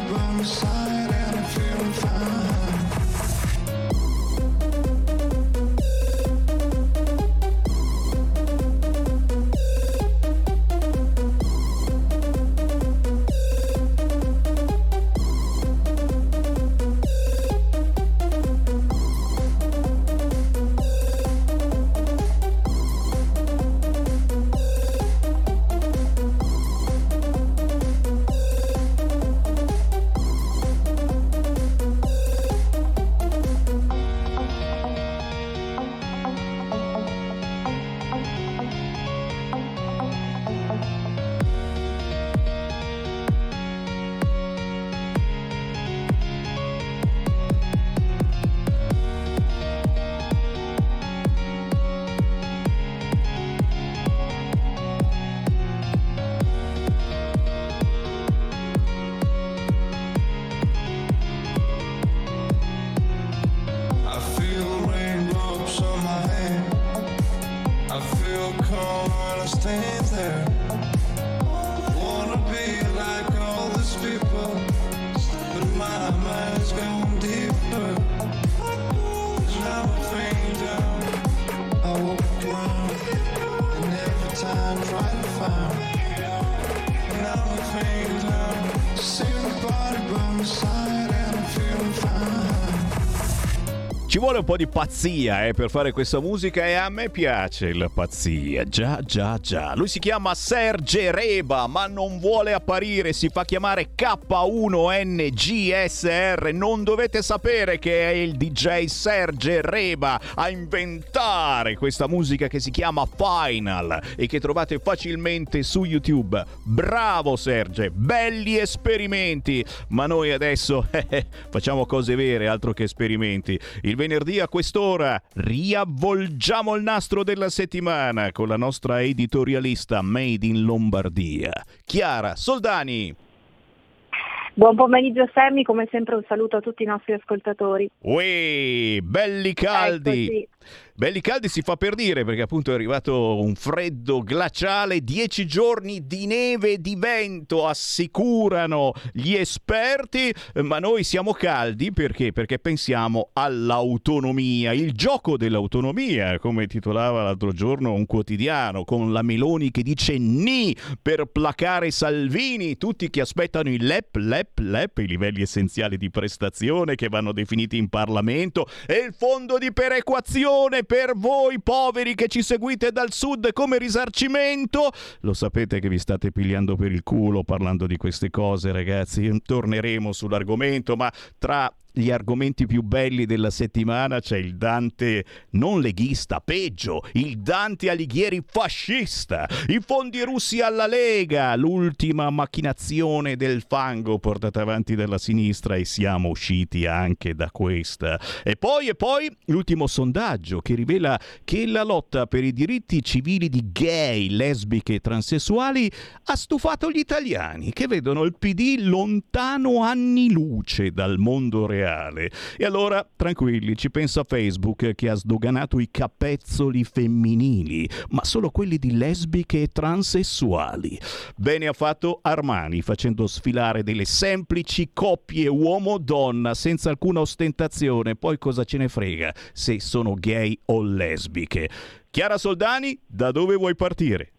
Vuole un po' di pazzia eh, per fare questa musica e a me piace la pazzia. Già, già, già. Lui si chiama Serge Reba, ma non vuole apparire, si fa chiamare K1NGSR. Non dovete sapere che è il DJ Serge Reba a inventare questa musica che si chiama Final e che trovate facilmente su YouTube. Bravo Serge, belli esperimenti. Ma noi adesso eh, eh, facciamo cose vere, altro che esperimenti. Il venerdì venerdì a quest'ora riavvolgiamo il nastro della settimana con la nostra editorialista Made in Lombardia, Chiara Soldani. Buon pomeriggio Sammy, come sempre un saluto a tutti i nostri ascoltatori. Uè, belli caldi! Eccoci. Belli caldi si fa per dire perché appunto è arrivato un freddo glaciale, dieci giorni di neve e di vento assicurano gli esperti, ma noi siamo caldi perché? Perché pensiamo all'autonomia, il gioco dell'autonomia, come titolava l'altro giorno un quotidiano, con la Meloni che dice ni per placare Salvini, tutti che aspettano il LEP, LEP, LEP, i livelli essenziali di prestazione che vanno definiti in Parlamento e il fondo di perequazione per voi poveri che ci seguite dal sud come risarcimento. Lo sapete che vi state pigliando per il culo parlando di queste cose, ragazzi. Torneremo sull'argomento, ma tra gli argomenti più belli della settimana c'è il Dante non leghista, peggio, il Dante Alighieri fascista, i fondi russi alla Lega, l'ultima macchinazione del fango portata avanti dalla sinistra e siamo usciti anche da questa. E poi e poi l'ultimo sondaggio che rivela che la lotta per i diritti civili di gay, lesbiche e transessuali ha stufato gli italiani che vedono il PD lontano anni luce dal mondo reale reale. E allora, tranquilli, ci pensa Facebook che ha sdoganato i capezzoli femminili, ma solo quelli di lesbiche e transessuali. Bene ha fatto Armani facendo sfilare delle semplici coppie uomo-donna senza alcuna ostentazione. Poi cosa ce ne frega se sono gay o lesbiche. Chiara Soldani, da dove vuoi partire?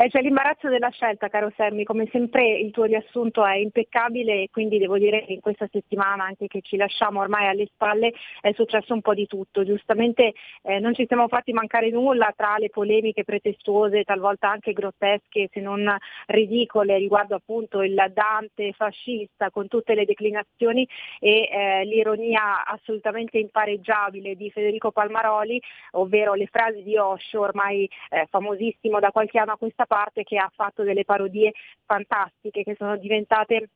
Eh, c'è l'imbarazzo della scelta, caro Sammy, come sempre il tuo riassunto è impeccabile e quindi devo dire che in questa settimana, anche che ci lasciamo ormai alle spalle, è successo un po' di tutto. Giustamente eh, non ci siamo fatti mancare nulla tra le polemiche pretestuose, talvolta anche grottesche, se non ridicole, riguardo appunto il Dante fascista con tutte le declinazioni e eh, l'ironia assolutamente impareggiabile di Federico Palmaroli, ovvero le frasi di Osho, ormai eh, famosissimo da qualche anno a questa parte che ha fatto delle parodie fantastiche che sono diventate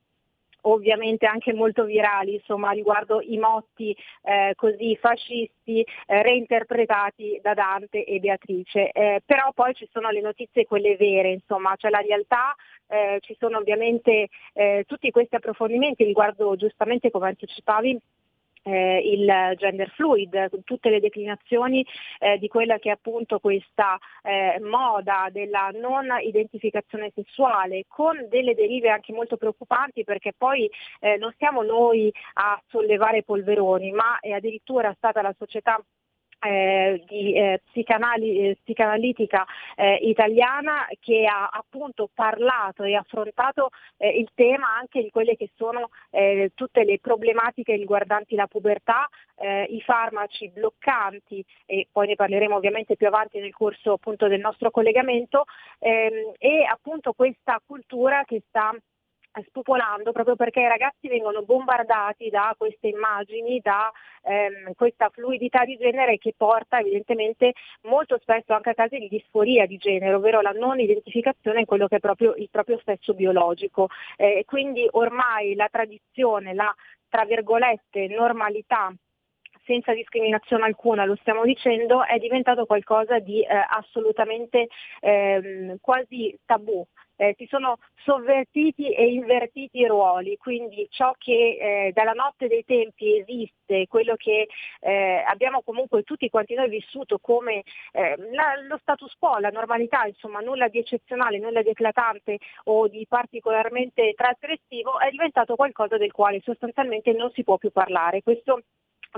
ovviamente anche molto virali, insomma, riguardo i motti eh, così fascisti eh, reinterpretati da Dante e Beatrice. Eh, però poi ci sono le notizie quelle vere, insomma, c'è la realtà, eh, ci sono ovviamente eh, tutti questi approfondimenti riguardo giustamente come anticipavi eh, il gender fluid, tutte le declinazioni eh, di quella che è appunto questa eh, moda della non identificazione sessuale, con delle derive anche molto preoccupanti perché poi eh, non siamo noi a sollevare polveroni, ma è addirittura stata la società eh, di eh, psicanali- eh, psicanalitica eh, italiana che ha appunto parlato e affrontato eh, il tema anche di quelle che sono eh, tutte le problematiche riguardanti la pubertà, i farmaci bloccanti e poi ne parleremo ovviamente più avanti nel corso appunto del nostro collegamento ehm, e appunto questa cultura che sta spopolando proprio perché i ragazzi vengono bombardati da queste immagini, da ehm, questa fluidità di genere che porta evidentemente molto spesso anche a casi di disforia di genere, ovvero la non identificazione in quello che è proprio il proprio stesso biologico. Eh, quindi ormai la tradizione, la tra virgolette normalità senza discriminazione alcuna, lo stiamo dicendo, è diventato qualcosa di eh, assolutamente eh, quasi tabù eh, si sono sovvertiti e invertiti i ruoli, quindi ciò che eh, dalla notte dei tempi esiste, quello che eh, abbiamo comunque tutti quanti noi vissuto come eh, la, lo status quo, la normalità, insomma nulla di eccezionale, nulla di eclatante o di particolarmente trasgressivo, è diventato qualcosa del quale sostanzialmente non si può più parlare. Questo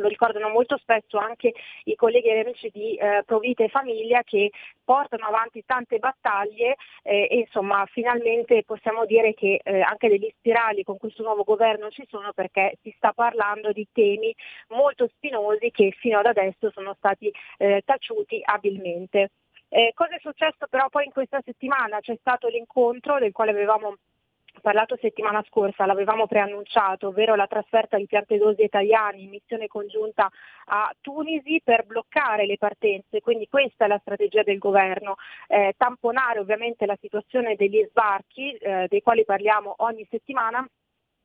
lo ricordano molto spesso anche i colleghi e amici di eh, Provite e Famiglia che portano avanti tante battaglie eh, e insomma finalmente possiamo dire che eh, anche degli spirali con questo nuovo governo ci sono perché si sta parlando di temi molto spinosi che fino ad adesso sono stati eh, taciuti abilmente. Eh, cosa è successo però poi in questa settimana? C'è stato l'incontro del quale avevamo parlato settimana scorsa, l'avevamo preannunciato, ovvero la trasferta di piantedosi italiani in missione congiunta a Tunisi per bloccare le partenze, quindi questa è la strategia del governo, eh, tamponare ovviamente la situazione degli sbarchi, eh, dei quali parliamo ogni settimana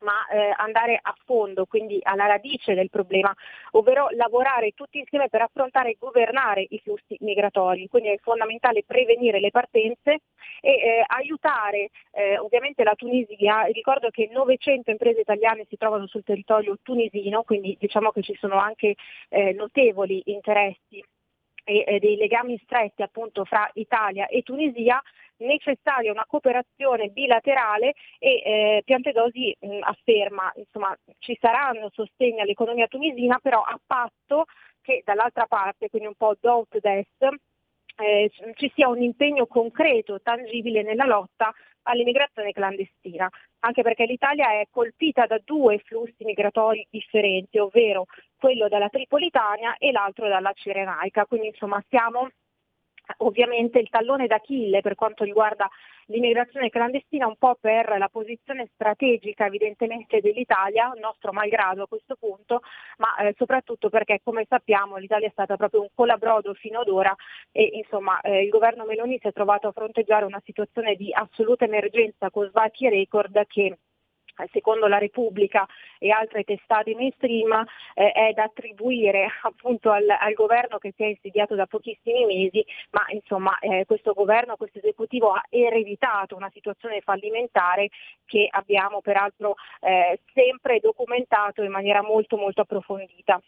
ma eh, andare a fondo, quindi alla radice del problema, ovvero lavorare tutti insieme per affrontare e governare i flussi migratori. Quindi è fondamentale prevenire le partenze e eh, aiutare eh, ovviamente la Tunisia. Ricordo che 900 imprese italiane si trovano sul territorio tunisino, quindi diciamo che ci sono anche eh, notevoli interessi e dei legami stretti appunto fra Italia e Tunisia necessaria una cooperazione bilaterale e eh, Piantedosi mh, afferma insomma ci saranno sostegni all'economia tunisina però a patto che dall'altra parte, quindi un po' do des, eh, ci sia un impegno concreto, tangibile nella lotta all'immigrazione clandestina, anche perché l'Italia è colpita da due flussi migratori differenti, ovvero quello dalla Tripolitania e l'altro dalla Cirenaica, quindi insomma siamo ovviamente il tallone d'Achille per quanto riguarda l'immigrazione clandestina, un po' per la posizione strategica evidentemente dell'Italia, nostro malgrado a questo punto, ma eh, soprattutto perché come sappiamo l'Italia è stata proprio un colabrodo fino ad ora e insomma eh, il governo Meloni si è trovato a fronteggiare una situazione di assoluta emergenza con svacchi record che secondo la Repubblica e altre testate mainstream eh, è da attribuire appunto al, al, governo che si è insediato da pochissimi mesi, ma insomma eh, questo governo, questo esecutivo ha ereditato una situazione fallimentare che abbiamo peraltro eh, sempre documentato in maniera molto molto approfondita.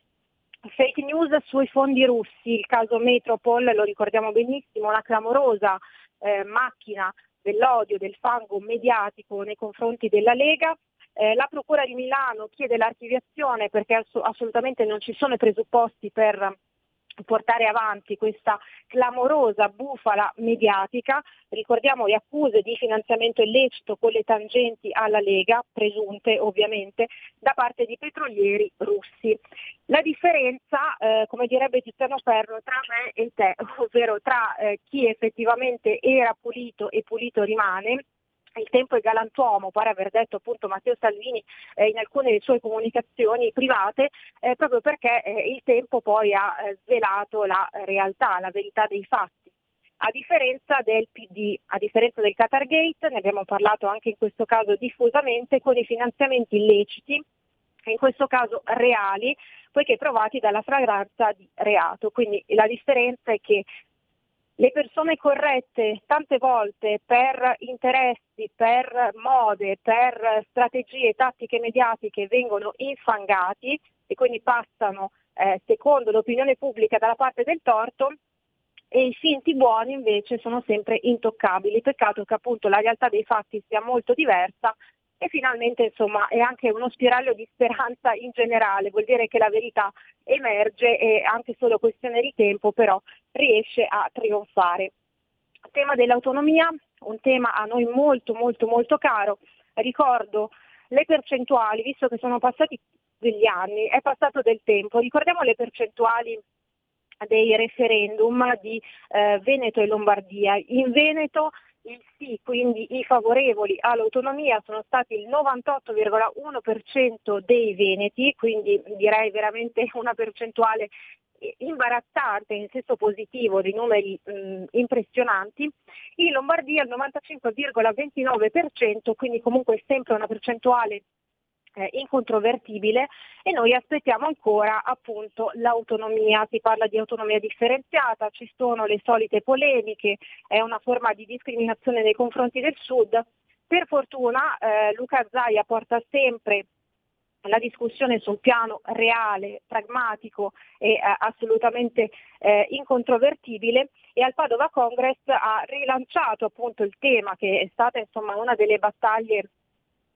Fake news sui fondi russi, il caso Metropol, lo ricordiamo benissimo, una clamorosa eh, macchina dell'odio, del fango mediatico nei confronti della Lega. Eh, la Procura di Milano chiede l'archiviazione perché ass- assolutamente non ci sono i presupposti per portare avanti questa clamorosa bufala mediatica, ricordiamo le accuse di finanziamento illecito con le tangenti alla Lega, presunte ovviamente, da parte di petrolieri russi. La differenza, eh, come direbbe Tiziano Ferro, tra me e te, ovvero tra eh, chi effettivamente era pulito e pulito rimane, il tempo è galantuomo, pare aver detto appunto Matteo Salvini eh, in alcune delle sue comunicazioni private, eh, proprio perché eh, il tempo poi ha eh, svelato la realtà, la verità dei fatti. A differenza del PD, a differenza del Qatar Gate, ne abbiamo parlato anche in questo caso diffusamente, con i finanziamenti illeciti, in questo caso reali, poiché provati dalla fragranza di reato. Quindi la differenza è che le persone corrette tante volte per interessi, per mode, per strategie tattiche mediatiche vengono infangati e quindi passano eh, secondo l'opinione pubblica dalla parte del torto e i finti buoni invece sono sempre intoccabili. Peccato che appunto la realtà dei fatti sia molto diversa e finalmente insomma è anche uno spiraglio di speranza in generale, vuol dire che la verità emerge e anche solo questione di tempo però riesce a trionfare. Tema dell'autonomia, un tema a noi molto molto molto caro, ricordo le percentuali, visto che sono passati degli anni, è passato del tempo, ricordiamo le percentuali dei referendum di eh, Veneto e Lombardia. In Veneto il sì, quindi i favorevoli all'autonomia sono stati il 98,1% dei veneti, quindi direi veramente una percentuale imbarazzante in senso positivo di numeri mh, impressionanti, in Lombardia il 95,29%, quindi comunque sempre una percentuale eh, incontrovertibile e noi aspettiamo ancora appunto l'autonomia, si parla di autonomia differenziata, ci sono le solite polemiche, è una forma di discriminazione nei confronti del Sud. Per fortuna eh, Luca Zaia porta sempre la discussione sul piano reale, pragmatico e eh, assolutamente eh, incontrovertibile. E al Padova Congress ha rilanciato appunto il tema che è stata insomma una delle battaglie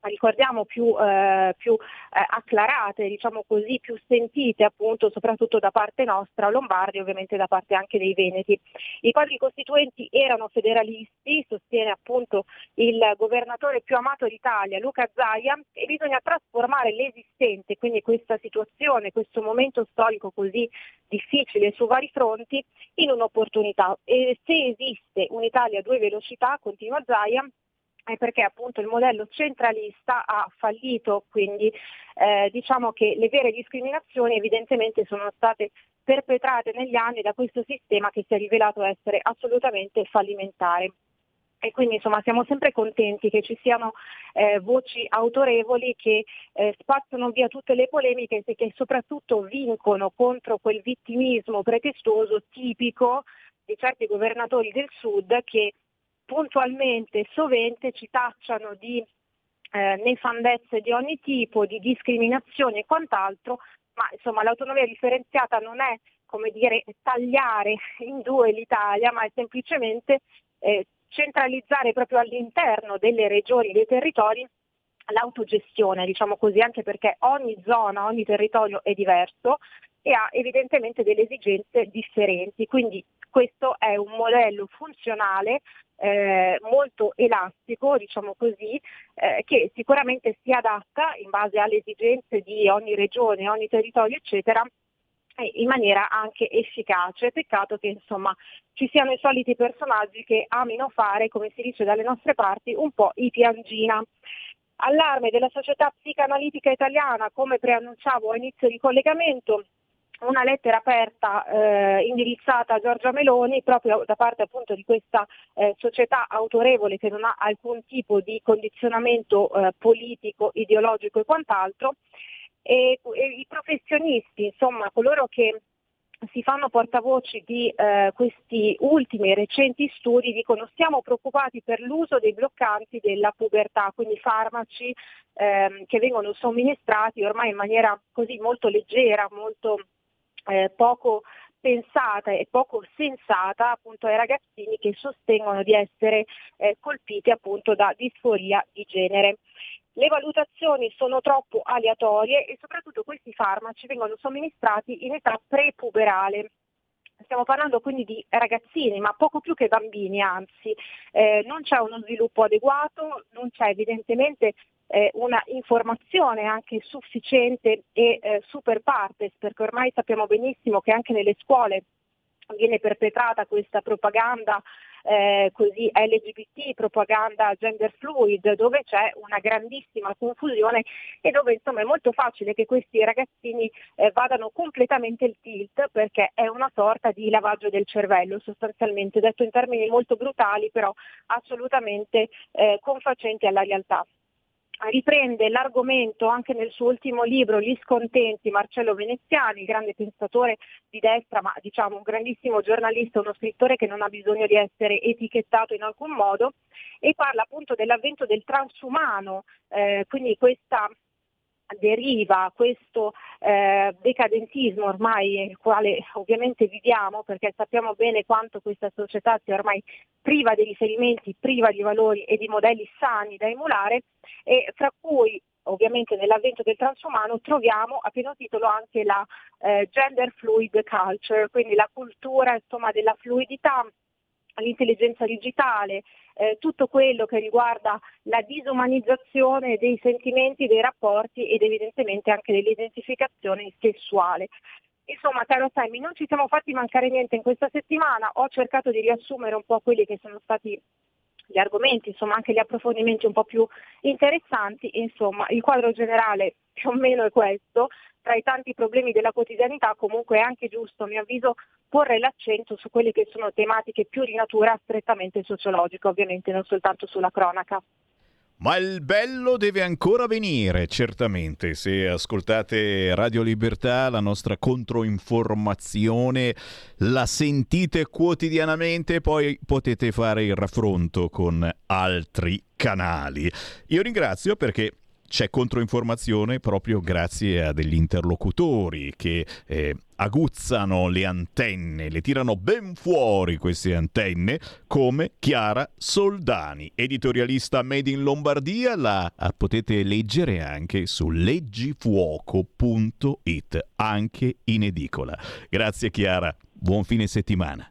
ricordiamo più, eh, più eh, acclarate, diciamo così, più sentite appunto soprattutto da parte nostra, Lombardi ovviamente da parte anche dei Veneti. I padri costituenti erano federalisti, sostiene appunto il governatore più amato d'Italia, Luca Zaia, e bisogna trasformare l'esistente, quindi questa situazione, questo momento storico così difficile su vari fronti, in un'opportunità. E se esiste un'Italia a due velocità, continua Zaia, è perché appunto il modello centralista ha fallito, quindi eh, diciamo che le vere discriminazioni evidentemente sono state perpetrate negli anni da questo sistema che si è rivelato essere assolutamente fallimentare. E quindi insomma siamo sempre contenti che ci siano eh, voci autorevoli che eh, spazzano via tutte le polemiche e che soprattutto vincono contro quel vittimismo pretestuoso tipico di certi governatori del Sud che puntualmente, sovente ci tacciano di eh, nefandezze di ogni tipo, di discriminazioni e quant'altro, ma insomma l'autonomia differenziata non è come dire tagliare in due l'Italia, ma è semplicemente eh, centralizzare proprio all'interno delle regioni, dei territori l'autogestione, diciamo così, anche perché ogni zona, ogni territorio è diverso e ha evidentemente delle esigenze differenti. Quindi questo è un modello funzionale eh, molto elastico, diciamo così, eh, che sicuramente si adatta in base alle esigenze di ogni regione, ogni territorio, eccetera, in maniera anche efficace. Peccato che insomma ci siano i soliti personaggi che amino fare, come si dice dalle nostre parti, un po' i piangina. Allarme della Società Psicanalitica Italiana, come preannunciavo a inizio di collegamento, una lettera aperta eh, indirizzata a Giorgia Meloni proprio da parte appunto di questa eh, società autorevole che non ha alcun tipo di condizionamento eh, politico, ideologico e quant'altro. E, e i professionisti, insomma coloro che si fanno portavoci di eh, questi ultimi recenti studi dicono stiamo preoccupati per l'uso dei bloccanti della pubertà, quindi farmaci ehm, che vengono somministrati ormai in maniera così molto leggera, molto eh, poco pensata e poco sensata appunto ai ragazzini che sostengono di essere eh, colpiti appunto da disforia di genere. Le valutazioni sono troppo aleatorie e soprattutto questi farmaci vengono somministrati in età prepuberale. Stiamo parlando quindi di ragazzini, ma poco più che bambini, anzi, eh, non c'è uno sviluppo adeguato, non c'è evidentemente eh, una informazione anche sufficiente e eh, super partes, perché ormai sappiamo benissimo che anche nelle scuole viene perpetrata questa propaganda eh, così LGBT, propaganda gender fluid, dove c'è una grandissima confusione e dove insomma è molto facile che questi ragazzini eh, vadano completamente il tilt perché è una sorta di lavaggio del cervello sostanzialmente, detto in termini molto brutali però assolutamente eh, confacenti alla realtà riprende l'argomento anche nel suo ultimo libro Gli scontenti Marcello Veneziani, grande pensatore di destra, ma diciamo un grandissimo giornalista, uno scrittore che non ha bisogno di essere etichettato in alcun modo e parla appunto dell'avvento del transumano, eh, quindi questa deriva questo eh, decadentismo ormai nel quale ovviamente viviamo perché sappiamo bene quanto questa società sia ormai priva di riferimenti, priva di valori e di modelli sani da emulare e fra cui ovviamente nell'avvento del transumano troviamo a pieno titolo anche la eh, gender fluid culture, quindi la cultura insomma, della fluidità l'intelligenza digitale, eh, tutto quello che riguarda la disumanizzazione dei sentimenti, dei rapporti ed evidentemente anche dell'identificazione sessuale. Insomma, caro Sammy, non ci siamo fatti mancare niente in questa settimana, ho cercato di riassumere un po' quelli che sono stati gli argomenti, insomma anche gli approfondimenti un po' più interessanti, insomma il quadro generale più o meno è questo, tra i tanti problemi della quotidianità comunque è anche giusto, a mio avviso, porre l'accento su quelle che sono tematiche più di natura strettamente sociologica, ovviamente non soltanto sulla cronaca. Ma il bello deve ancora venire, certamente. Se ascoltate Radio Libertà, la nostra controinformazione la sentite quotidianamente, poi potete fare il raffronto con altri canali. Io ringrazio perché c'è controinformazione proprio grazie a degli interlocutori che eh, aguzzano le antenne, le tirano ben fuori queste antenne, come Chiara Soldani, editorialista Made in Lombardia, la potete leggere anche su leggifuoco.it, anche in edicola. Grazie Chiara, buon fine settimana.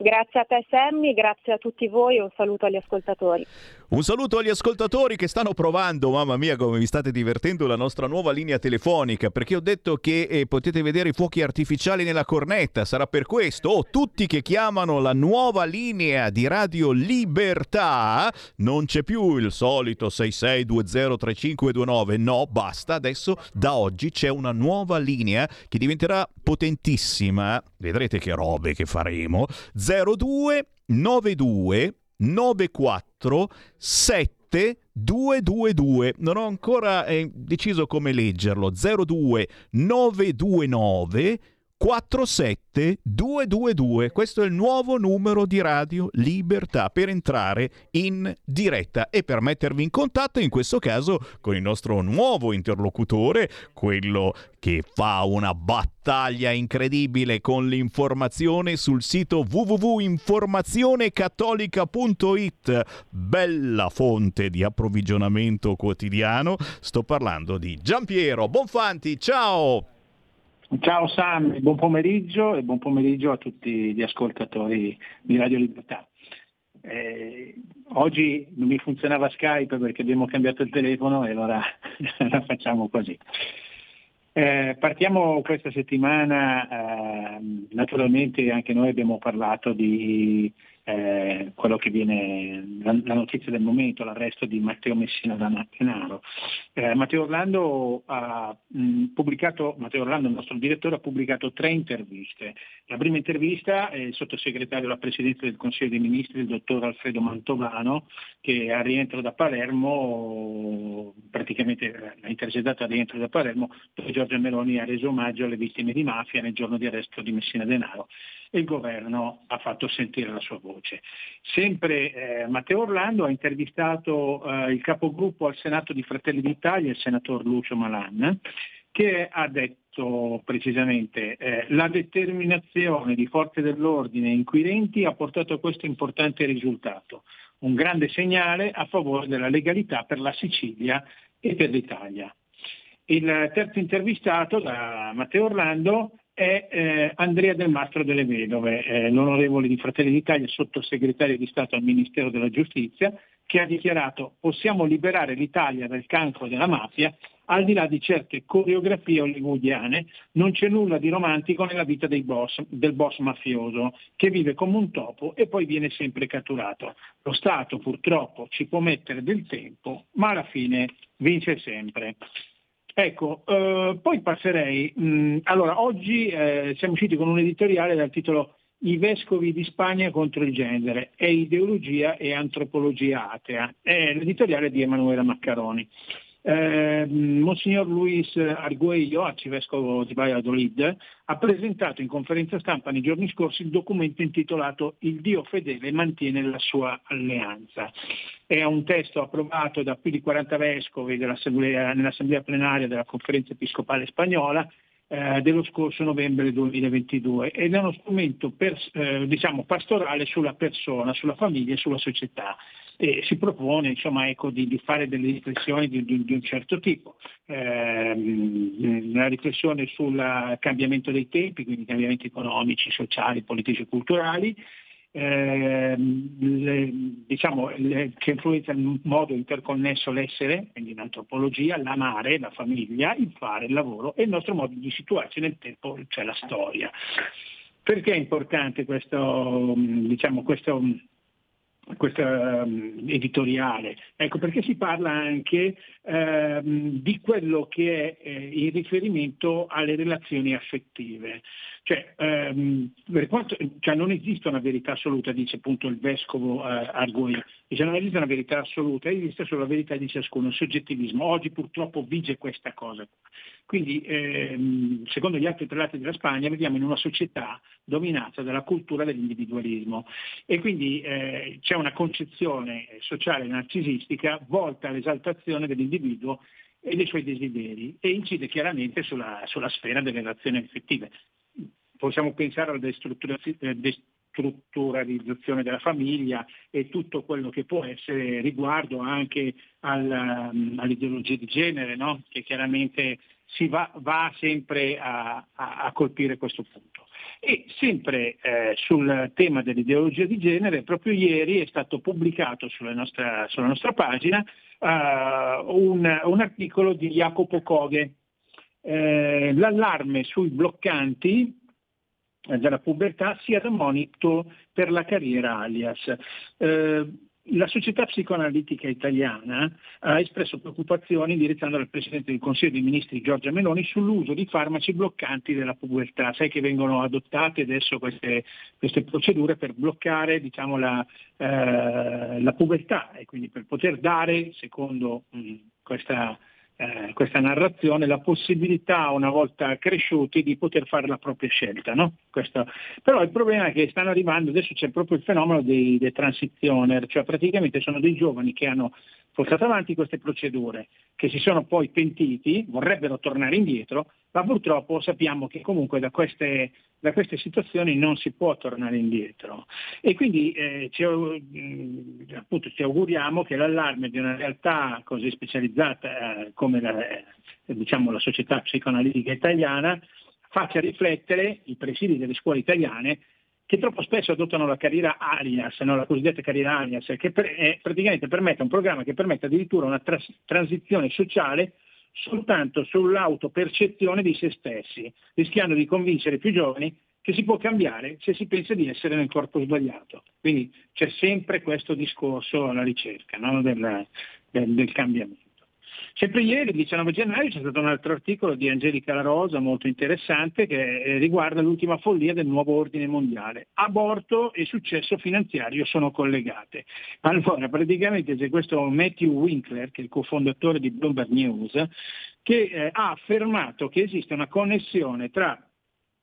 Grazie a te Sammy, grazie a tutti voi e un saluto agli ascoltatori. Un saluto agli ascoltatori che stanno provando, mamma mia come vi state divertendo, la nostra nuova linea telefonica, perché ho detto che eh, potete vedere i fuochi artificiali nella cornetta, sarà per questo. Oh, tutti che chiamano la nuova linea di Radio Libertà, non c'è più il solito 66203529, no, basta, adesso da oggi c'è una nuova linea che diventerà potentissima, vedrete che robe che faremo, 02 92 94 7 222 non ho ancora eh, deciso come leggerlo. 02 929 47222. Questo è il nuovo numero di Radio Libertà per entrare in diretta e per mettervi in contatto, in questo caso con il nostro nuovo interlocutore, quello che fa una battaglia incredibile con l'informazione sul sito www.informazionecattolica.it. Bella fonte di approvvigionamento quotidiano. Sto parlando di Giampiero Bonfanti. Ciao! Ciao Sam, buon pomeriggio e buon pomeriggio a tutti gli ascoltatori di Radio Libertà. Eh, oggi non mi funzionava Skype perché abbiamo cambiato il telefono e allora la facciamo così. Eh, partiamo questa settimana, eh, naturalmente anche noi abbiamo parlato di eh, quello che viene, la, la, notizia del momento, l'arresto di Matteo Messina da Denaro. Eh, Matteo Orlando ha mh, pubblicato, Matteo Orlando, il nostro direttore, ha pubblicato tre interviste. La prima intervista è il sottosegretario alla Presidenza del Consiglio dei Ministri, il dottor Alfredo Mantovano, che a rientro da Palermo, praticamente ha intercettato a rientro da Palermo, dove Giorgia Meloni ha reso omaggio alle vittime di mafia nel giorno di arresto di Messina Denaro e il governo ha fatto sentire la sua voce. Sempre eh, Matteo Orlando ha intervistato eh, il capogruppo al Senato di Fratelli d'Italia, il senatore Lucio Malan, che ha detto precisamente eh, la determinazione di forze dell'ordine e inquirenti ha portato a questo importante risultato, un grande segnale a favore della legalità per la Sicilia e per l'Italia. Il terzo intervistato da Matteo Orlando è eh, Andrea Del Mastro delle Vedove, eh, l'onorevole di Fratelli d'Italia, sottosegretario di Stato al Ministero della Giustizia, che ha dichiarato possiamo liberare l'Italia dal cancro della mafia, al di là di certe coreografie hollywoodiane, non c'è nulla di romantico nella vita boss, del boss mafioso, che vive come un topo e poi viene sempre catturato. Lo Stato purtroppo ci può mettere del tempo, ma alla fine vince sempre. Ecco, eh, poi passerei, mh, mm, allora oggi eh, siamo usciti con un editoriale dal titolo I vescovi di Spagna contro il genere, è ideologia e antropologia atea, è l'editoriale di Emanuela Maccaroni. Eh, Monsignor Luis Arguello, arcivescovo di Valladolid, ha presentato in conferenza stampa nei giorni scorsi il documento intitolato Il Dio fedele mantiene la sua alleanza. È un testo approvato da più di 40 vescovi nell'assemblea plenaria della conferenza episcopale spagnola eh, dello scorso novembre 2022 ed è uno strumento per, eh, diciamo, pastorale sulla persona, sulla famiglia e sulla società e si propone insomma, ecco, di, di, fare delle riflessioni di, di, di un certo tipo, eh, una riflessione sul cambiamento dei tempi, quindi cambiamenti economici, sociali, politici e culturali, eh, le, diciamo, le, che influenza in modo interconnesso l'essere, quindi l'antropologia, l'amare, la famiglia, il fare, il lavoro e il nostro modo di situarci nel tempo, cioè la storia. Perché è importante questo, diciamo, questo questa um, editoriale. Ecco perché si parla anche um, di quello che è eh, il riferimento alle relazioni affettive. Cioè, um, quanto, cioè, non esiste una verità assoluta, dice appunto il vescovo uh, Argui, dice non esiste una verità assoluta, esiste solo la verità di ciascuno, il soggettivismo. Oggi purtroppo vige questa cosa. Quindi, ehm, secondo gli altri prelati della Spagna, viviamo in una società dominata dalla cultura dell'individualismo e quindi eh, c'è una concezione sociale narcisistica volta all'esaltazione dell'individuo e dei suoi desideri e incide chiaramente sulla, sulla sfera delle relazioni affettive. Possiamo pensare alla destrutturalizzazione della famiglia e tutto quello che può essere riguardo anche al, all'ideologia di genere, no? che chiaramente si va, va sempre a, a, a, colpire questo punto. E sempre eh, sul tema dell'ideologia di genere, proprio ieri è stato pubblicato sulla nostra, sulla nostra pagina uh, un, un, articolo di Jacopo Coghe, eh, l'allarme sui bloccanti eh, della pubertà sia da monito per la carriera alias. Eh, la società psicoanalitica italiana ha espresso preoccupazioni indirizzandola al Presidente del Consiglio dei Ministri Giorgia Meloni sull'uso di farmaci bloccanti della pubertà. Sai che vengono adottate adesso queste, queste procedure per bloccare diciamo, la, eh, la, pubertà e quindi per poter dare, secondo mh, questa eh, questa narrazione la possibilità una volta cresciuti di poter fare la propria scelta. No? Questo, però il problema è che stanno arrivando, adesso c'è proprio il fenomeno dei, dei transitioner, cioè praticamente sono dei giovani che hanno portato avanti queste procedure, che si sono poi pentiti, vorrebbero tornare indietro, ma purtroppo sappiamo che comunque da queste, da queste situazioni non si può tornare indietro. E quindi eh, ci, eh, appunto, ci, auguriamo che l'allarme di una realtà così specializzata eh, come la, eh, diciamo, la società psicoanalitica italiana faccia riflettere i presidi delle scuole italiane che troppo spesso adottano la carriera alias, no? la cosiddetta carriera alias, che per, eh, praticamente permette un programma che permette addirittura una tras- transizione sociale soltanto sull'autopercezione di se stessi, rischiando di convincere i più giovani che si può cambiare se si pensa di essere nel corpo sbagliato. Quindi c'è sempre questo discorso alla ricerca no? del, del, del cambiamento. Sempre ieri, il 19 gennaio, c'è stato un altro articolo di Angelica La Rosa molto interessante che eh, riguarda l'ultima follia del nuovo ordine mondiale. Aborto e successo finanziario sono collegate. Allora, praticamente c'è questo Matthew Winkler, che è il cofondatore di Bloomberg News, che eh, ha affermato che esiste una connessione tra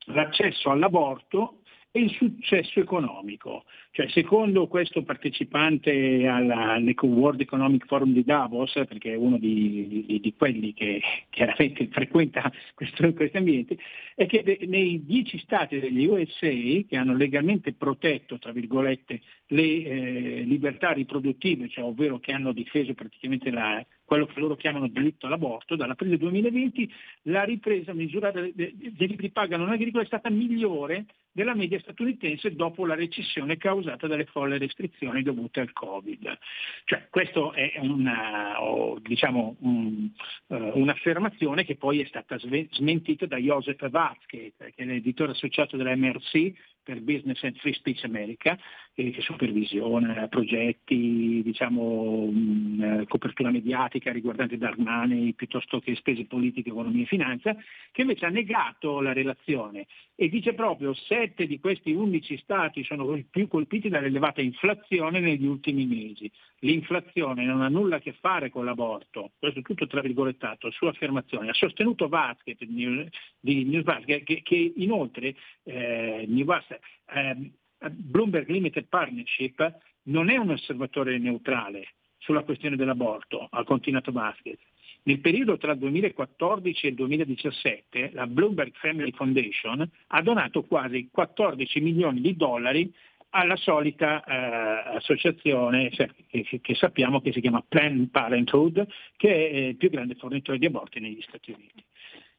l'accesso all'aborto e il successo economico. Cioè, secondo questo partecipante alla, World Economic Forum di Davos, perché è uno di, di, di quelli che chiaramente frequenta questo, questi ambienti, è che de, nei dieci stati degli USA che hanno legalmente protetto, tra virgolette, le eh, libertà riproduttive, cioè, ovvero che hanno difeso praticamente la, quello che loro chiamano diritto all'aborto, dall'aprile 2020 la ripresa misurata dei libri pagano non agricoli è stata migliore della media statunitense dopo la recessione causata dalle folle restrizioni dovute al Covid. Cioè, questa è una, diciamo, un, uh, un'affermazione che poi è stata smentita da Joseph Watzke, che è l'editore associato della MRC, per Business and Free Speech America, eh, che supervisiona progetti, diciamo, mh, eh, copertura mediatica riguardanti Dark Money piuttosto che spese politiche, economia e finanza, che invece ha negato la relazione e dice proprio sette di questi undici stati sono più colpiti dall'elevata inflazione negli ultimi mesi. L'inflazione non ha nulla a che fare con l'aborto, questo è tutto tra virgolettato, sua affermazione. Ha sostenuto Vasquez di News che, che inoltre eh, News, eh, Bloomberg Limited Partnership non è un osservatore neutrale sulla questione dell'aborto, ha continuato Vasquez. Nel periodo tra il 2014 e il 2017 la Bloomberg Family Foundation ha donato quasi 14 milioni di dollari alla solita eh, associazione cioè, che, che, sappiamo che si chiama Planned Parenthood, che è il più grande fornitore di aborti negli Stati Uniti.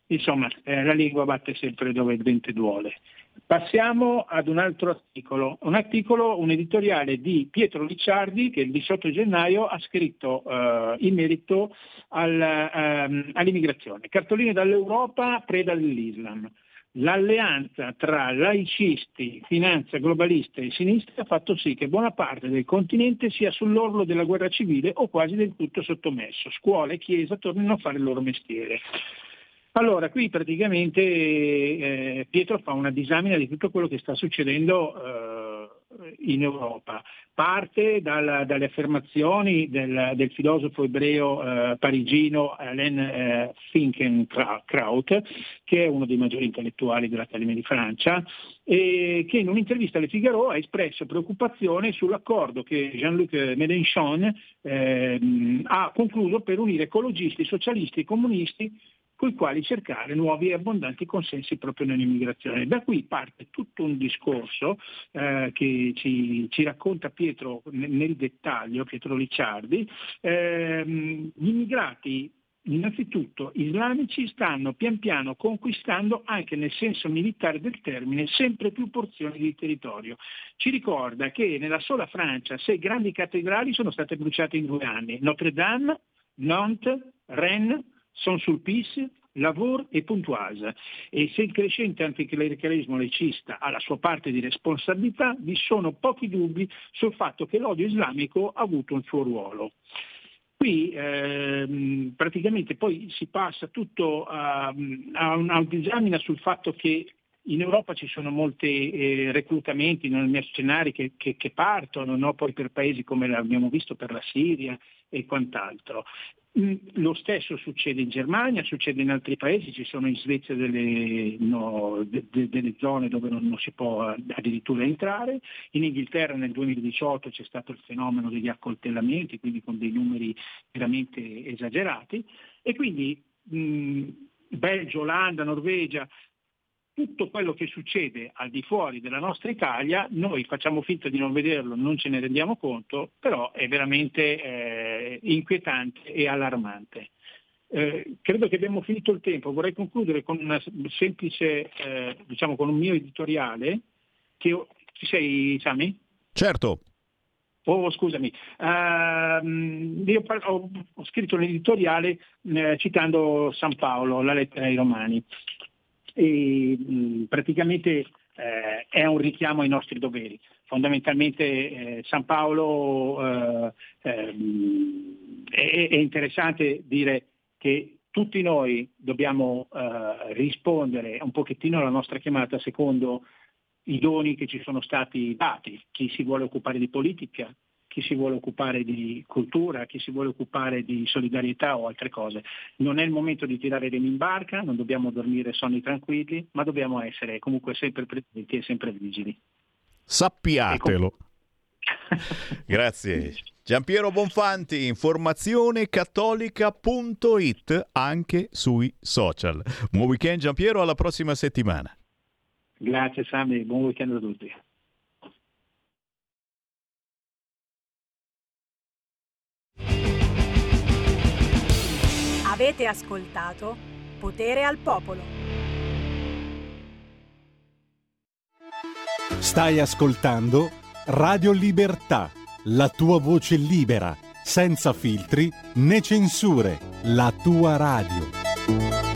Insomma, eh, la lingua batte sempre dove il dente duole. Passiamo ad un altro articolo, un articolo, un editoriale di Pietro Licciardi che il 18 gennaio ha scritto eh, in merito al, ehm, all'immigrazione. Cartoline dall'Europa, preda dell'Islam. L'alleanza tra laicisti, finanza globalista e sinistra ha fatto sì che buona parte del continente sia sull'orlo della guerra civile o quasi del tutto sottomesso. Scuole e chiesa tornino a fare il loro mestiere. Allora, qui praticamente eh, Pietro fa una disamina di tutto quello che sta succedendo eh, in Europa. Parte dal, dalle affermazioni del, del filosofo ebreo eh, parigino Alain eh, Finkenkraut, che è uno dei maggiori intellettuali dell'Accademia di Francia, e che in un'intervista alle Figaro ha espresso preoccupazione sull'accordo che Jean-Luc Mélenchon eh, ha concluso per unire ecologisti, socialisti e comunisti con i quali cercare nuovi e abbondanti consensi proprio nell'immigrazione. Da qui parte tutto un discorso eh, che ci, ci, racconta Pietro nel dettaglio, Pietro Licciardi. Eh, gli immigrati innanzitutto islamici stanno pian piano conquistando anche nel senso militare del termine sempre più porzioni di territorio. Ci ricorda che nella sola Francia sei grandi cattedrali sono state bruciate in due anni, Notre Dame, Nantes, Rennes, sono sul PIS, lavoro e puntuage e se il crescente anticlericalismo laicista ha la sua parte di responsabilità, vi sono pochi dubbi sul fatto che l'odio islamico ha avuto un suo ruolo. Qui ehm, praticamente poi si passa tutto a, a una sul fatto che in Europa ci sono molti eh, reclutamenti non mercenari che, che, che partono, no? poi per paesi come l'abbiamo visto per la Siria e quant'altro. Mm, lo stesso succede in Germania, succede in altri paesi, ci sono in Svezia delle, no, de, de, delle zone dove non, non, si può addirittura entrare, in Inghilterra nel 2018 c'è stato il fenomeno degli accoltellamenti, quindi con dei numeri veramente esagerati e quindi mh, mm, Belgio, Olanda, Norvegia tutto quello che succede al di fuori della nostra Italia, noi facciamo finta di non vederlo, non ce ne rendiamo conto, però è veramente eh, inquietante e allarmante. Eh, credo che abbiamo finito il tempo, vorrei concludere con una semplice, eh, diciamo con un mio editoriale, che ci sei Sami? Certo. Oh, scusami, uh, io ho, ho, scritto un editoriale eh, citando San Paolo, la lettera ai Romani. E, praticamente eh, è un richiamo ai nostri doveri. Fondamentalmente eh, San Paolo eh, ehm, è, è, interessante dire che tutti noi dobbiamo eh, rispondere un pochettino alla nostra chiamata secondo i doni che ci sono stati dati, chi si vuole occupare di politica, chi si vuole occupare di cultura, chi si vuole occupare di solidarietà o altre cose. Non è il momento di tirare remi in barca, non dobbiamo dormire sonni tranquilli, ma dobbiamo essere comunque sempre presenti e sempre vigili. Sappiatelo. Grazie. Giampiero Bonfanti, informazionecattolica.it anche sui social. Buon weekend Giampiero, alla prossima settimana. Grazie Sami, buon weekend a tutti. Avete ascoltato Potere al Popolo. Stai ascoltando Radio Libertà, la tua voce libera, senza filtri né censure, la tua radio.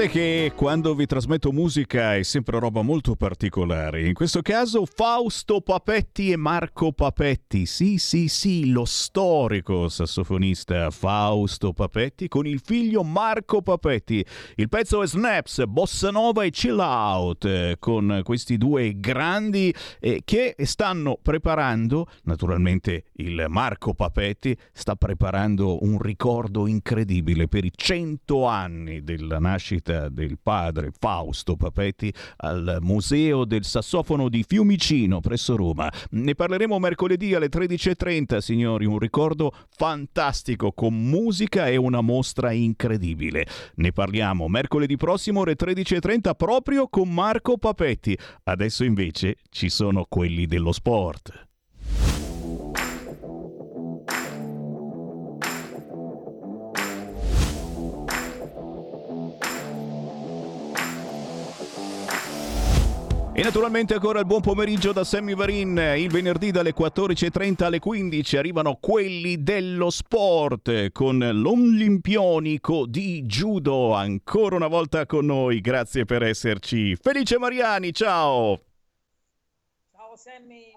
Sapete che quando vi trasmetto musica è sempre roba molto particolare. In questo caso Fausto Papetti e Marco Papetti. Sì, sì, sì, lo storico sassofonista Fausto Papetti con il figlio Marco Papetti. Il pezzo è Snaps, Bossa Nova e Chill Out eh, con questi due grandi eh, che stanno preparando, naturalmente il Marco Papetti sta preparando un ricordo incredibile per i 100 anni della nascita nascita del padre Fausto Papetti al Museo del Sassofono di Fiumicino presso Roma. Ne parleremo mercoledì alle 13.30, signori, un ricordo fantastico con musica e una mostra incredibile. Ne parliamo mercoledì prossimo alle 13.30 proprio con Marco Papetti. Adesso invece ci sono quelli dello sport. E naturalmente ancora il buon pomeriggio da Sammy Varin. Il venerdì dalle 14.30 alle 15 arrivano quelli dello sport con l'Olimpionico di Judo. Ancora una volta con noi, grazie per esserci. Felice Mariani, ciao! Ciao Sammy,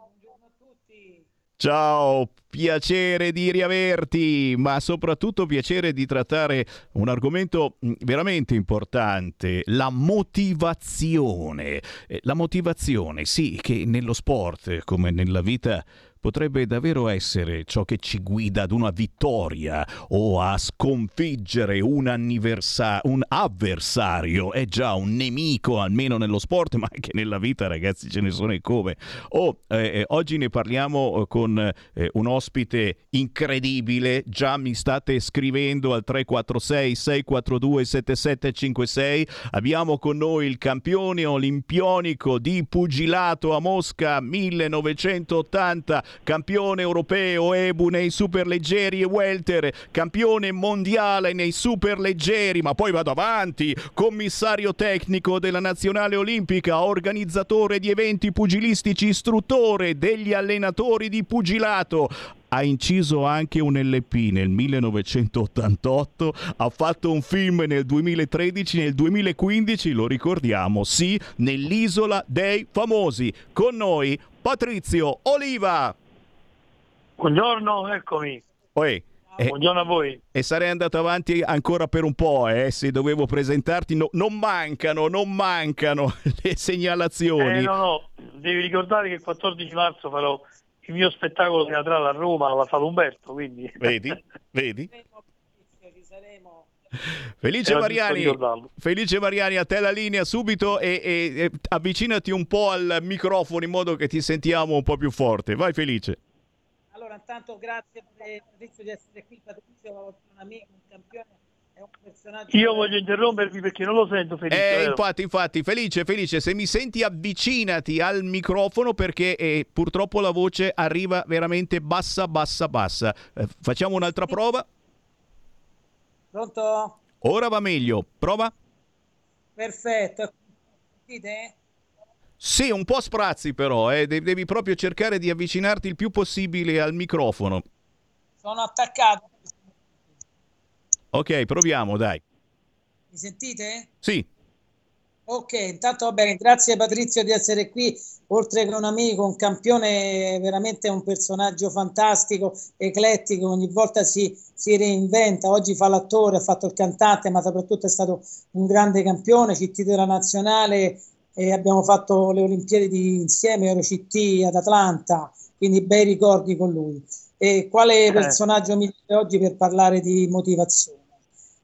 Ciao, piacere di riaverti, ma soprattutto piacere di trattare un argomento mm, veramente importante, la motivazione. Eh, la motivazione, sì, che nello sport come nella vita potrebbe davvero essere ciò che ci guida ad una vittoria o a sconfiggere un, anniversa- un avversario. È già un nemico, almeno nello sport, ma anche nella vita, ragazzi, ce ne sono e come. Oh, eh, eh oggi ne parliamo eh, con eh, un ospite incredibile. Già mi state scrivendo al 346 642 7756. Abbiamo con noi il campione olimpionico di pugilato a Mosca 1980 campione europeo Ebu nei superleggeri e welter, campione mondiale nei superleggeri, ma poi vado avanti, commissario tecnico della nazionale olimpica, organizzatore di eventi pugilistici, istruttore degli allenatori di pugilato ha inciso anche un LP nel 1988, ha fatto un film nel 2013, nel 2015, lo ricordiamo, sì, nell'isola dei famosi. Con noi Patrizio Oliva. Buongiorno, eccomi. Oi. Eh, Buongiorno a voi. E sarei andato avanti ancora per un po', eh, se dovevo presentarti. No, non mancano, non mancano le segnalazioni. Eh, no, no, devi ricordare che il 14 marzo farò il mio spettacolo teatrale a Roma alla Sala Umberto, quindi... Vedi, vedi? Felice Mariani, Felice Mariani, a te la linea subito e, e, e avvicinati un po' al microfono in modo che ti sentiamo un po' più forte. Vai Felice. Allora, intanto grazie Patrizio di essere qui, Patrizio un amico, un campione. Io voglio interrompervi perché non lo sento felice. Eh, infatti, infatti, felice, felice. Se mi senti avvicinati al microfono perché eh, purtroppo la voce arriva veramente bassa, bassa, bassa. Eh, facciamo un'altra prova. Pronto? Ora va meglio. Prova. Perfetto. Sentite? Sì, un po' sprazzi però, eh. devi proprio cercare di avvicinarti il più possibile al microfono. Sono attaccato. Ok, proviamo, dai. Mi sentite? Sì. Ok, intanto va bene, grazie Patrizio di essere qui, oltre che un amico, un campione, veramente un personaggio fantastico, eclettico, ogni volta si, si reinventa, oggi fa l'attore, ha fatto il cantante, ma soprattutto è stato un grande campione, CT della nazionale, e abbiamo fatto le Olimpiadi insieme, Eurocittì ad Atlanta, quindi bei ricordi con lui. E quale eh. personaggio migliore oggi per parlare di motivazione?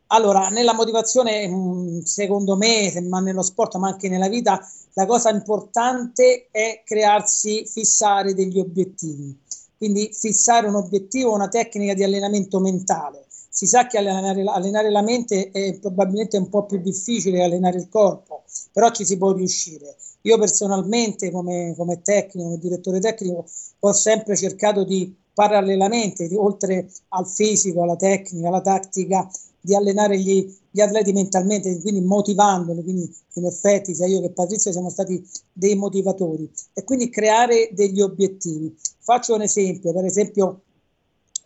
Allora, nella motivazione, mm, secondo me, ma nello sport, ma anche nella vita, la cosa importante è crearsi, fissare degli obiettivi. Quindi fissare un obiettivo, una tecnica di allenamento mentale. Si sa che allenare, allenare la mente è probabilmente un po' più difficile allenare il corpo, però ci si può riuscire. Io personalmente, come, come tecnico, come direttore tecnico, ho sempre cercato di parallelamente, oltre al fisico, alla tecnica, alla tattica, di allenare gli, gli, atleti mentalmente, quindi motivandoli, quindi in effetti sia io che Patrizio siamo stati dei motivatori e quindi creare degli obiettivi. Faccio un esempio, per esempio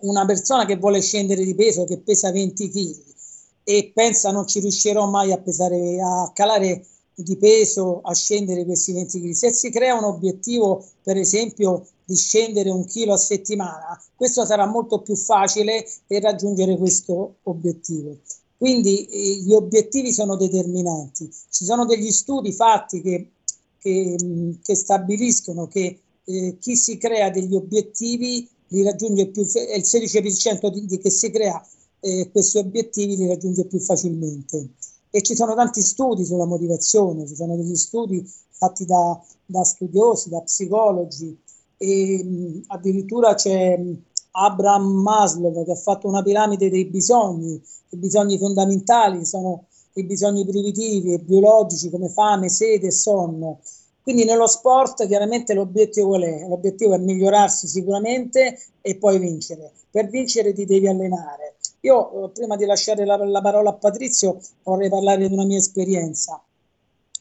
una persona che vuole scendere di peso, che pesa 20 kg, e pensa non ci riuscirò mai a pesare, a calare di peso, a scendere questi 20 kg. Se si crea un obiettivo, per esempio, di scendere un chilo a settimana, questo sarà molto più facile per raggiungere questo obiettivo. Quindi eh, gli obiettivi sono determinanti. Ci sono degli studi fatti che, che, che stabiliscono che eh, chi si crea degli obiettivi li raggiunge più, è il 16% di, di che si crea eh, questi obiettivi li raggiunge più facilmente. E ci sono tanti studi sulla motivazione, ci sono degli studi fatti da, da studiosi, da psicologi, e mh, addirittura c'è Abraham Maslow che ha fatto una piramide dei bisogni, i bisogni fondamentali sono i bisogni primitivi e biologici come fame, sete e sonno. Quindi nello sport chiaramente l'obiettivo qual è? L'obiettivo è migliorarsi sicuramente e poi vincere. Per vincere ti devi allenare. Io, eh, prima di lasciare la, la parola a Patrizio, vorrei parlare di una mia esperienza.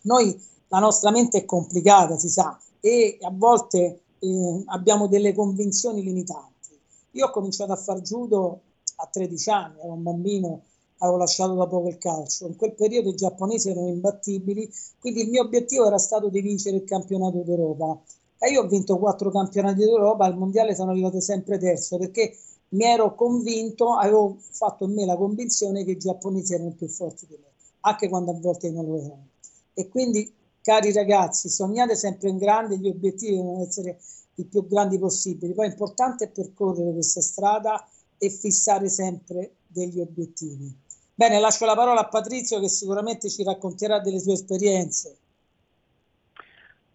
Noi, la nostra mente è complicata, si sa, e a volte eh, abbiamo delle convinzioni limitanti. Io ho cominciato a far judo a 13 anni, ero un bambino, avevo lasciato da poco il calcio. In quel periodo i giapponesi erano imbattibili, quindi il mio obiettivo era stato di vincere il campionato d'Europa. E io ho vinto quattro campionati d'Europa, al mondiale sono arrivato sempre terzo perché mi ero convinto, avevo fatto in me la convinzione che i giapponesi erano più forti di me, anche quando a volte non lo erano. E quindi, cari ragazzi, sognate sempre in grande, gli obiettivi devono essere i più grandi possibili. Poi è importante percorrere questa strada e fissare sempre degli obiettivi. Bene, lascio la parola a Patrizio che sicuramente ci racconterà delle sue esperienze.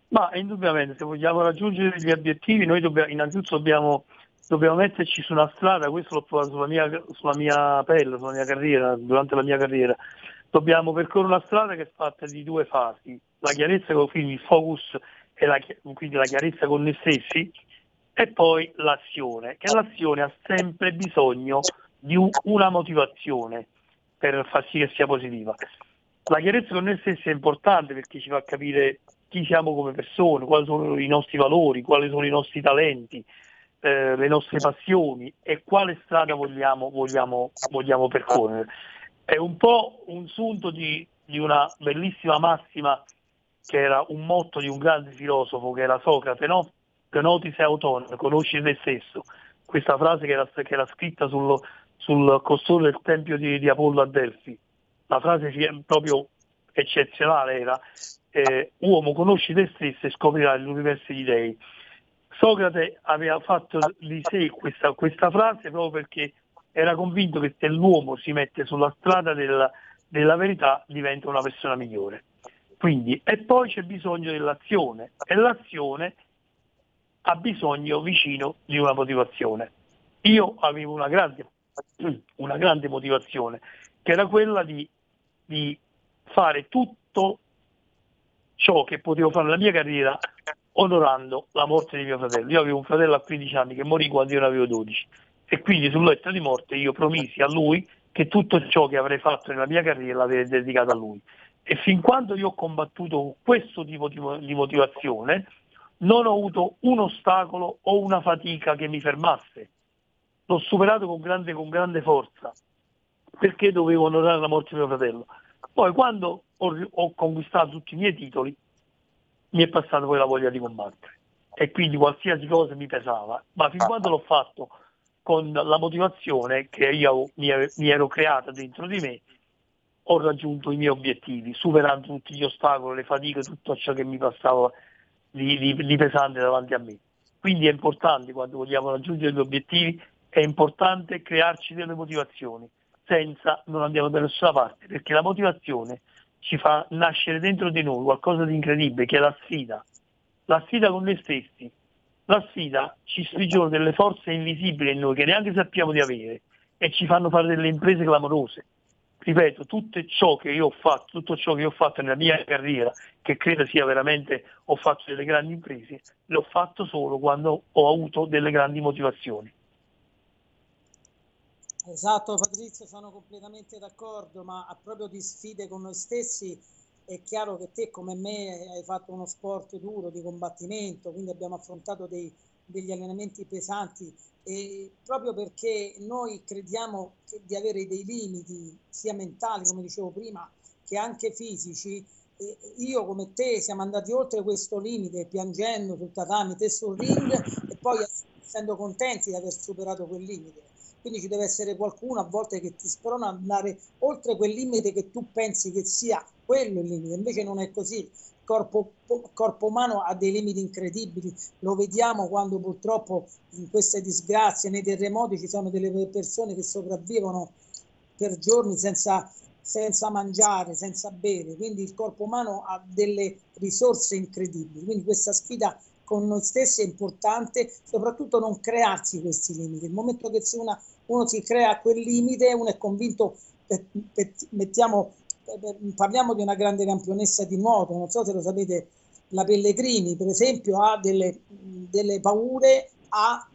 Ma indubbiamente, se vogliamo raggiungere gli obiettivi, noi dobbiamo, innanzitutto dobbiamo dobbiamo metterci su una strada, questo l'ho provato sulla mia, sulla mia pelle, sulla mia carriera, durante la mia carriera, dobbiamo percorrere una strada che è fatta di due fasi, la chiarezza quindi il focus e la, quindi la chiarezza con noi stessi e poi l'azione, che l'azione ha sempre bisogno di un, una motivazione per far sì che sia positiva. La chiarezza con noi stessi è importante perché ci fa capire chi siamo come persone, quali sono i nostri valori, quali sono i nostri talenti, eh, le nostre passioni e quale strada vogliamo, vogliamo, vogliamo percorrere. È un po' un sunto di, di, una bellissima massima che era un motto di un grande filosofo che era Socrate, no? Penoti sei autonomo, conosci te stesso. Questa frase che era, che era scritta sul, sul costone del tempio di, di, Apollo a Delfi. La frase proprio eccezionale era eh, uomo conosci te stesso e scoprirai l'universo di dei. Socrate aveva fatto di sé questa, questa, frase proprio perché era convinto che se l'uomo si mette sulla strada della, della verità diventa una persona migliore. Quindi, e poi c'è bisogno dell'azione e l'azione ha bisogno vicino di una motivazione. Io avevo una grande, una grande motivazione che era quella di, di fare tutto ciò che potevo fare nella mia carriera onorando la morte di mio fratello. Io avevo un fratello a 15 anni che morì quando io ne avevo 12 e quindi sul letto di morte io promisi a lui che tutto ciò che avrei fatto nella mia carriera l'avrei dedicato a lui. E fin quando io ho combattuto questo tipo di motivazione, non ho avuto un ostacolo o una fatica che mi fermasse. L'ho superato con grande, con grande forza, perché dovevo onorare la morte di mio fratello. Poi quando ho, ho conquistato tutti i miei titoli, mi è passata poi la voglia di combattere e quindi qualsiasi cosa mi pesava, ma fin quando l'ho fatto con la motivazione che io mi, mi ero creata dentro di me, ho raggiunto i miei obiettivi, superando tutti gli ostacoli, le fatiche, tutto ciò che mi passava di, di, di pesante davanti a me. Quindi è importante quando vogliamo raggiungere gli obiettivi, è importante crearci delle motivazioni, senza non andiamo da nessuna parte, perché la motivazione ci fa nascere dentro di noi qualcosa di incredibile che è la sfida, la sfida con noi stessi. La sfida ci sprigiona delle forze invisibili in noi che neanche sappiamo di avere e ci fanno fare delle imprese clamorose. Ripeto, tutto ciò che io ho fatto, tutto ciò che ho fatto nella mia carriera, che credo sia veramente, ho fatto delle grandi imprese, l'ho fatto solo quando ho avuto delle grandi motivazioni. Esatto Patrizio, sono completamente d'accordo, ma proprio di sfide con noi stessi è chiaro che te come me hai fatto uno sport duro di combattimento, quindi abbiamo affrontato dei, degli allenamenti pesanti e proprio perché noi crediamo di avere dei limiti sia mentali, come dicevo prima, che anche fisici, io come te siamo andati oltre questo limite piangendo sul tatami, te sul ring e poi essendo contenti di aver superato quel limite. Quindi ci deve essere qualcuno a volte che ti sprona ad andare oltre quel limite che tu pensi che sia quello il limite, invece non è così. Il corpo, corpo umano ha dei limiti incredibili, lo vediamo quando purtroppo in queste disgrazie, nei terremoti ci sono delle persone che sopravvivono per giorni senza, senza mangiare, senza bere, quindi il corpo umano ha delle risorse incredibili, quindi questa sfida con noi stessi è importante, soprattutto non crearsi questi limiti. Il momento che una, uno si crea quel limite, uno è convinto, per, per, mettiamo, per, parliamo di una grande campionessa di nuoto, non so se lo sapete, la Pellegrini per esempio ha delle, delle paure a,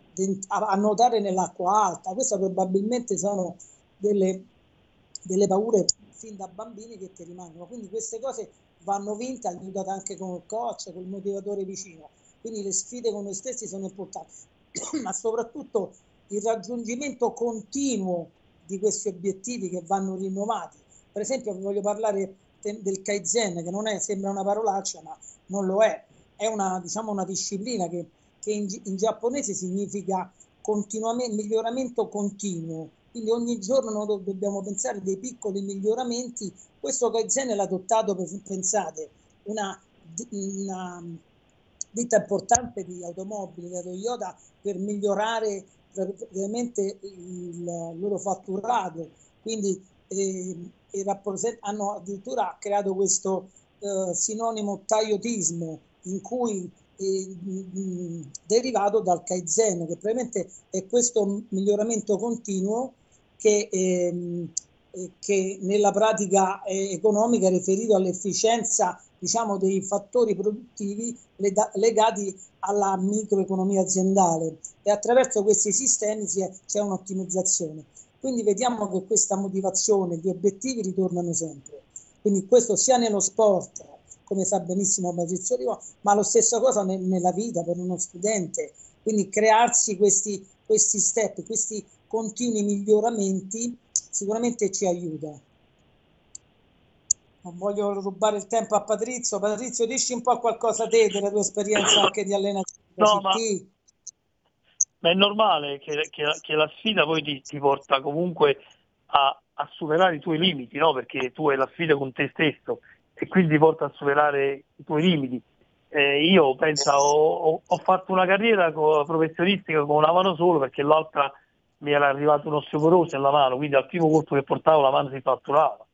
a, nuotare nell'acqua alta, queste probabilmente sono delle, delle paure fin da bambini che ti rimangono, quindi queste cose vanno vinte, aiutate anche con il coach, con il motivatore vicino quindi le sfide con noi stessi sono importanti, ma soprattutto il raggiungimento continuo di questi obiettivi che vanno rinnovati. Per esempio, vi voglio parlare del Kaizen, che non è, sembra una parolaccia, ma non lo è. È una, diciamo, una disciplina che, che in, in, giapponese significa miglioramento continuo. Quindi ogni giorno noi dobbiamo pensare dei piccoli miglioramenti. Questo Kaizen l'ha adottato, per, pensate, una, una ditta importante di automobili, la Toyota, per migliorare praticamente il loro fatturato. Quindi eh, hanno addirittura creato questo eh, sinonimo taiotismo in cui eh, derivato dal Kaizen, che probabilmente è questo miglioramento continuo che, ehm, che nella pratica economica è riferito all'efficienza diciamo, dei fattori produttivi legati alla microeconomia aziendale e attraverso questi sistemi c'è un'ottimizzazione. Quindi vediamo che questa motivazione, gli obiettivi ritornano sempre. Quindi questo sia nello sport, come sa benissimo Patrizio Rivo, ma lo stesso cosa nella vita per uno studente. Quindi crearsi questi, questi step, questi continui miglioramenti sicuramente ci aiuta non voglio rubare il tempo a Patrizio. Patrizio, dici un po' qualcosa te della tua esperienza anche di allenatore. No, ma, ma, è normale che, che, che, la sfida poi ti, ti porta comunque a, a, superare i tuoi limiti, no? perché tu hai la sfida con te stesso e quindi ti porta a superare i tuoi limiti. Eh, io penso, ho, ho, fatto una carriera professionistica con una mano solo perché l'altra mi era arrivato un osteoporosi nella mano, quindi al primo colpo che portavo la mano si fatturava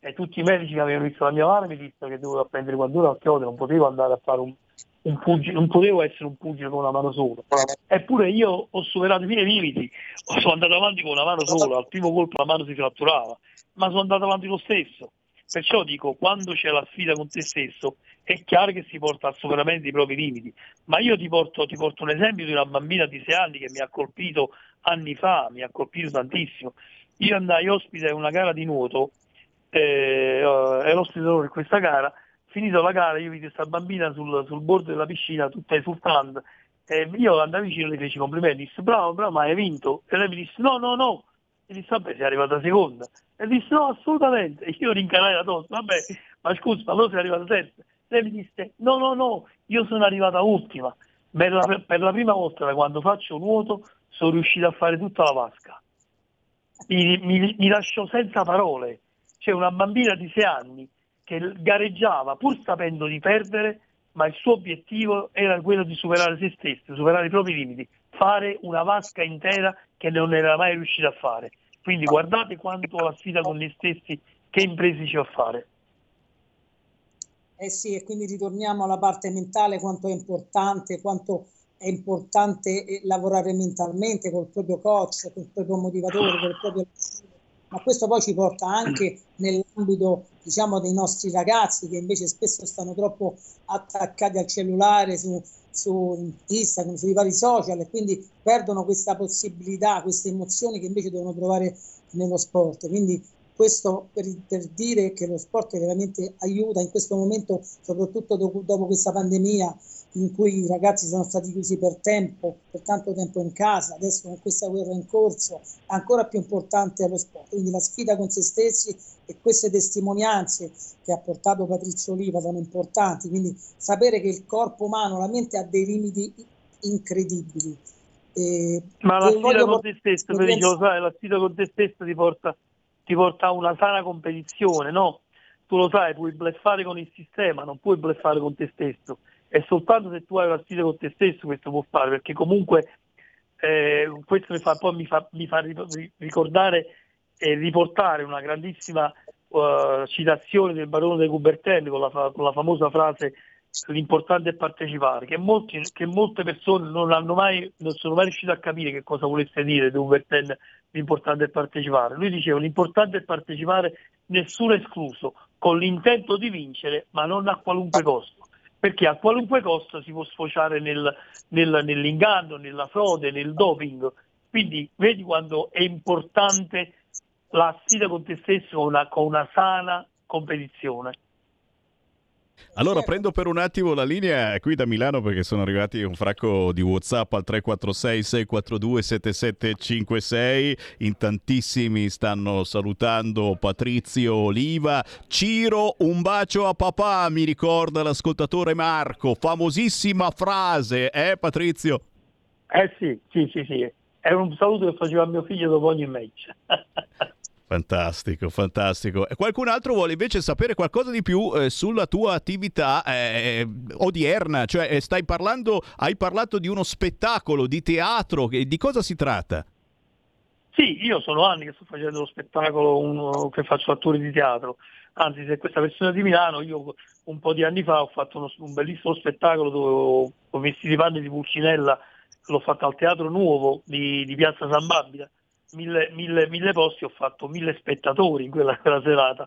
e tutti i medici che avevano visto la mia mano mi dissero che dovevo apprendere quando ero a Chiodo, non potevo andare a fare un, un pugile, non potevo essere un pugile con una mano sola. Eppure io ho superato i miei limiti, sono andato avanti con una mano sola, al primo colpo la mano si fratturava, ma sono andato avanti lo stesso. Perciò dico, quando c'è la sfida con te stesso, è chiaro che si porta al superamento dei propri limiti. Ma io ti porto, ti porto un esempio di una bambina di 6 anni che mi ha colpito anni fa, mi ha colpito tantissimo. Io andai ospite a una gara di nuoto eh, è l'ospite per questa gara. Finita la gara io vidi questa bambina sul, sul bordo della piscina tutta esultante e io andai vicino e le feci complimenti, disse bravo, bravo, ma hai vinto? E lei mi disse no, no, no. E disse vabbè sei arrivata seconda. E disse no, assolutamente. E io rincarai la tosse, vabbè, ma scusa, ma allora sei arrivata terza. Lei mi disse no, no, no, io sono arrivata ultima. Per la, per la prima volta da quando faccio nuoto sono riuscito a fare tutta la vasca. Mi, mi, mi lasciò senza parole c'è una bambina di 6 anni che gareggiava pur sapendo di perdere, ma il suo obiettivo era quello di superare se stessa, superare i propri limiti, fare una vasca intera che non era mai riuscita a fare. Quindi guardate quanto la sfida con gli stessi, che imprese ci fa fare. Eh sì, e quindi ritorniamo alla parte mentale, quanto è importante, quanto è importante eh, lavorare mentalmente col proprio coach, col proprio motivatore, col proprio ma questo poi ci porta anche nell'ambito diciamo, dei nostri ragazzi che invece spesso stanno troppo attaccati al cellulare su, su Instagram, sui vari social e quindi perdono questa possibilità, queste emozioni che invece devono provare nello sport. Quindi questo per, per, dire che lo sport veramente aiuta in questo momento, soprattutto dopo, dopo, questa pandemia in cui i ragazzi sono stati chiusi per tempo, per tanto tempo in casa, adesso con questa guerra in corso, ancora più importante è lo sport. Quindi la sfida con se stessi e queste testimonianze che ha portato Patrizio Oliva sono importanti, quindi sapere che il corpo umano, la mente ha dei limiti incredibili. E, Ma la sfida con te stesso, lo sai, la sfida con te stesso ti porta ti porta a una sana competizione, no? Tu lo sai, puoi bleffare con il sistema, non puoi bleffare con te stesso. E soltanto se tu hai una sfida con te stesso questo può fare, perché comunque eh, questo mi fa, poi mi fa, mi fa ricordare e riportare una grandissima uh, citazione del barone de Coubertin con la, con la famosa frase l'importante è partecipare, che, molti, che, molte persone non, hanno mai, non sono mai riuscite a capire che cosa volesse dire De Coubertin l'importante è partecipare. Lui diceva l'importante è partecipare, nessuno escluso, con l'intento di vincere, ma non a qualunque costo. Perché a qualunque costo si può sfociare nel, nel, nell'inganno, nella frode, nel doping. Quindi vedi quando è importante la sfida con te stesso una, con una sana competizione. Allora prendo per un attimo la linea qui da Milano perché sono arrivati un fracco di WhatsApp al 346 642 7756. In tantissimi stanno salutando Patrizio Oliva. Ciro, un bacio a papà, mi ricorda l'ascoltatore Marco. Famosissima frase, eh Patrizio? Eh sì, sì, sì, sì. È un saluto che faceva mio figlio dopo ogni match. Fantastico, fantastico. Qualcun altro vuole invece sapere qualcosa di più eh, sulla tua attività eh, odierna? Cioè, eh, stai parlando, hai parlato di uno spettacolo, di teatro, di cosa si tratta? Sì, io sono anni che sto facendo lo spettacolo, uno, che faccio attori di teatro. Anzi, se questa versione di Milano, io un po' di anni fa ho fatto uno, un bellissimo spettacolo dove ho vestito i panni di Pulcinella, l'ho fatto al Teatro Nuovo di, di Piazza San Babila mille, mille, mille posti, ho fatto mille spettatori in quella, quella serata.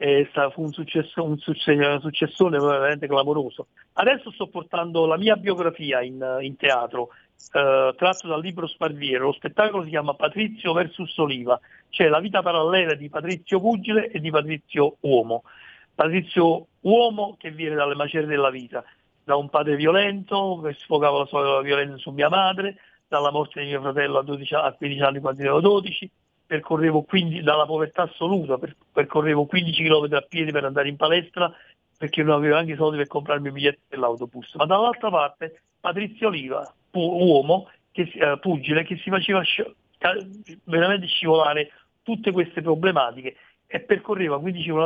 E fu un, successo, un successone veramente clamoroso. Adesso sto portando la mia biografia in, in teatro, eh, tratto dal libro Sparviero. Lo spettacolo si chiama Patrizio vs Oliva, cioè la vita parallela di Patrizio Pugile e di Patrizio Uomo. Patrizio Uomo che viene dalle macerie della vita, da un padre violento che sfogava la sua violenza su mia madre, dalla morte di mio fratello a, 12, a 15 anni quando ero 12, percorrevo 15, dalla povertà assoluta, per, percorrevo 15 km a piedi per andare in palestra perché non avevo anche soldi per comprarmi il biglietto dell'autobus. Ma dall'altra parte Patrizio Oliva, uomo, che, eh, pugile, che si faceva sci- veramente scivolare tutte queste problematiche e percorreva 15 km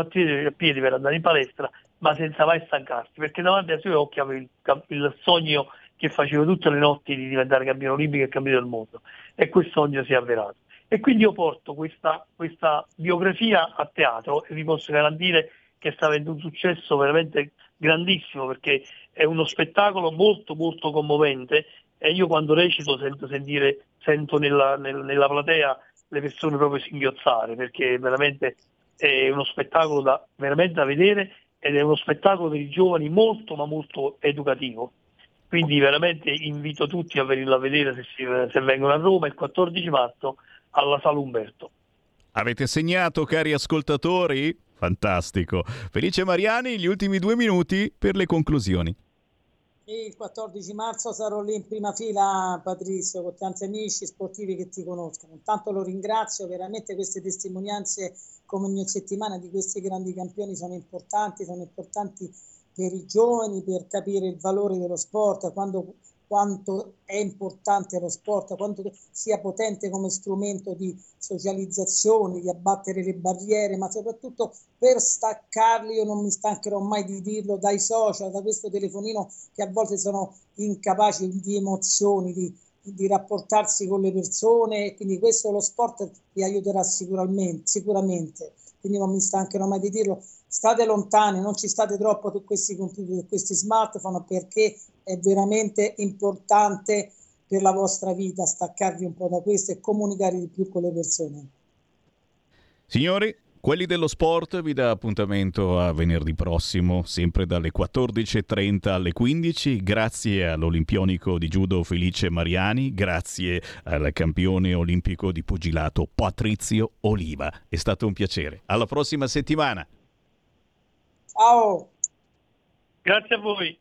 a piedi per andare in palestra, ma senza mai stancarsi, perché davanti ai suoi occhi aveva il, il sogno che facevo tutte le notti di diventare campione olimpico e campione del mondo e quel sogno si è avverato. E quindi io porto questa, questa biografia a teatro e vi posso garantire che sta avendo un successo veramente grandissimo perché è uno spettacolo molto molto commovente e io quando recito sento, sentire, sento nella, nel, nella platea le persone proprio singhiozzare perché veramente è uno spettacolo da, veramente da vedere ed è uno spettacolo per i giovani molto ma molto educativo. Quindi veramente invito tutti a venirlo a vedere se, si, se vengono a Roma il 14 marzo alla Sala Umberto. Avete segnato, cari ascoltatori? Fantastico. Felice Mariani, gli ultimi due minuti per le conclusioni. Il 14 marzo sarò lì in prima fila, Patrizio, con tanti amici sportivi che ti conoscono. Intanto lo ringrazio, veramente queste testimonianze come ogni settimana di questi grandi campioni sono importanti, sono importanti per i giovani per capire il valore dello sport, quando, quanto è importante lo sport, quanto sia potente come strumento di socializzazione, di abbattere le barriere, ma soprattutto per staccarli, io non mi stancherò mai di dirlo, dai social, da questo telefonino che a volte sono incapaci di emozioni, di, di rapportarsi con le persone, quindi questo lo sport vi aiuterà sicuramente, sicuramente, quindi non mi stancherò mai di dirlo state lontani, non ci state troppo su questi computer, su questi smartphone perché è veramente importante per la vostra vita staccarvi un po' da questo e comunicare di più con le persone. Signori, Quelli dello sport vi dà appuntamento a venerdì prossimo, sempre dalle 14.30 alle 15. Grazie all'olimpionico di judo Felice Mariani, grazie al campione olimpico di pugilato Patrizio Oliva. È stato un piacere. Alla prossima settimana. Ciao. Grazie a voi.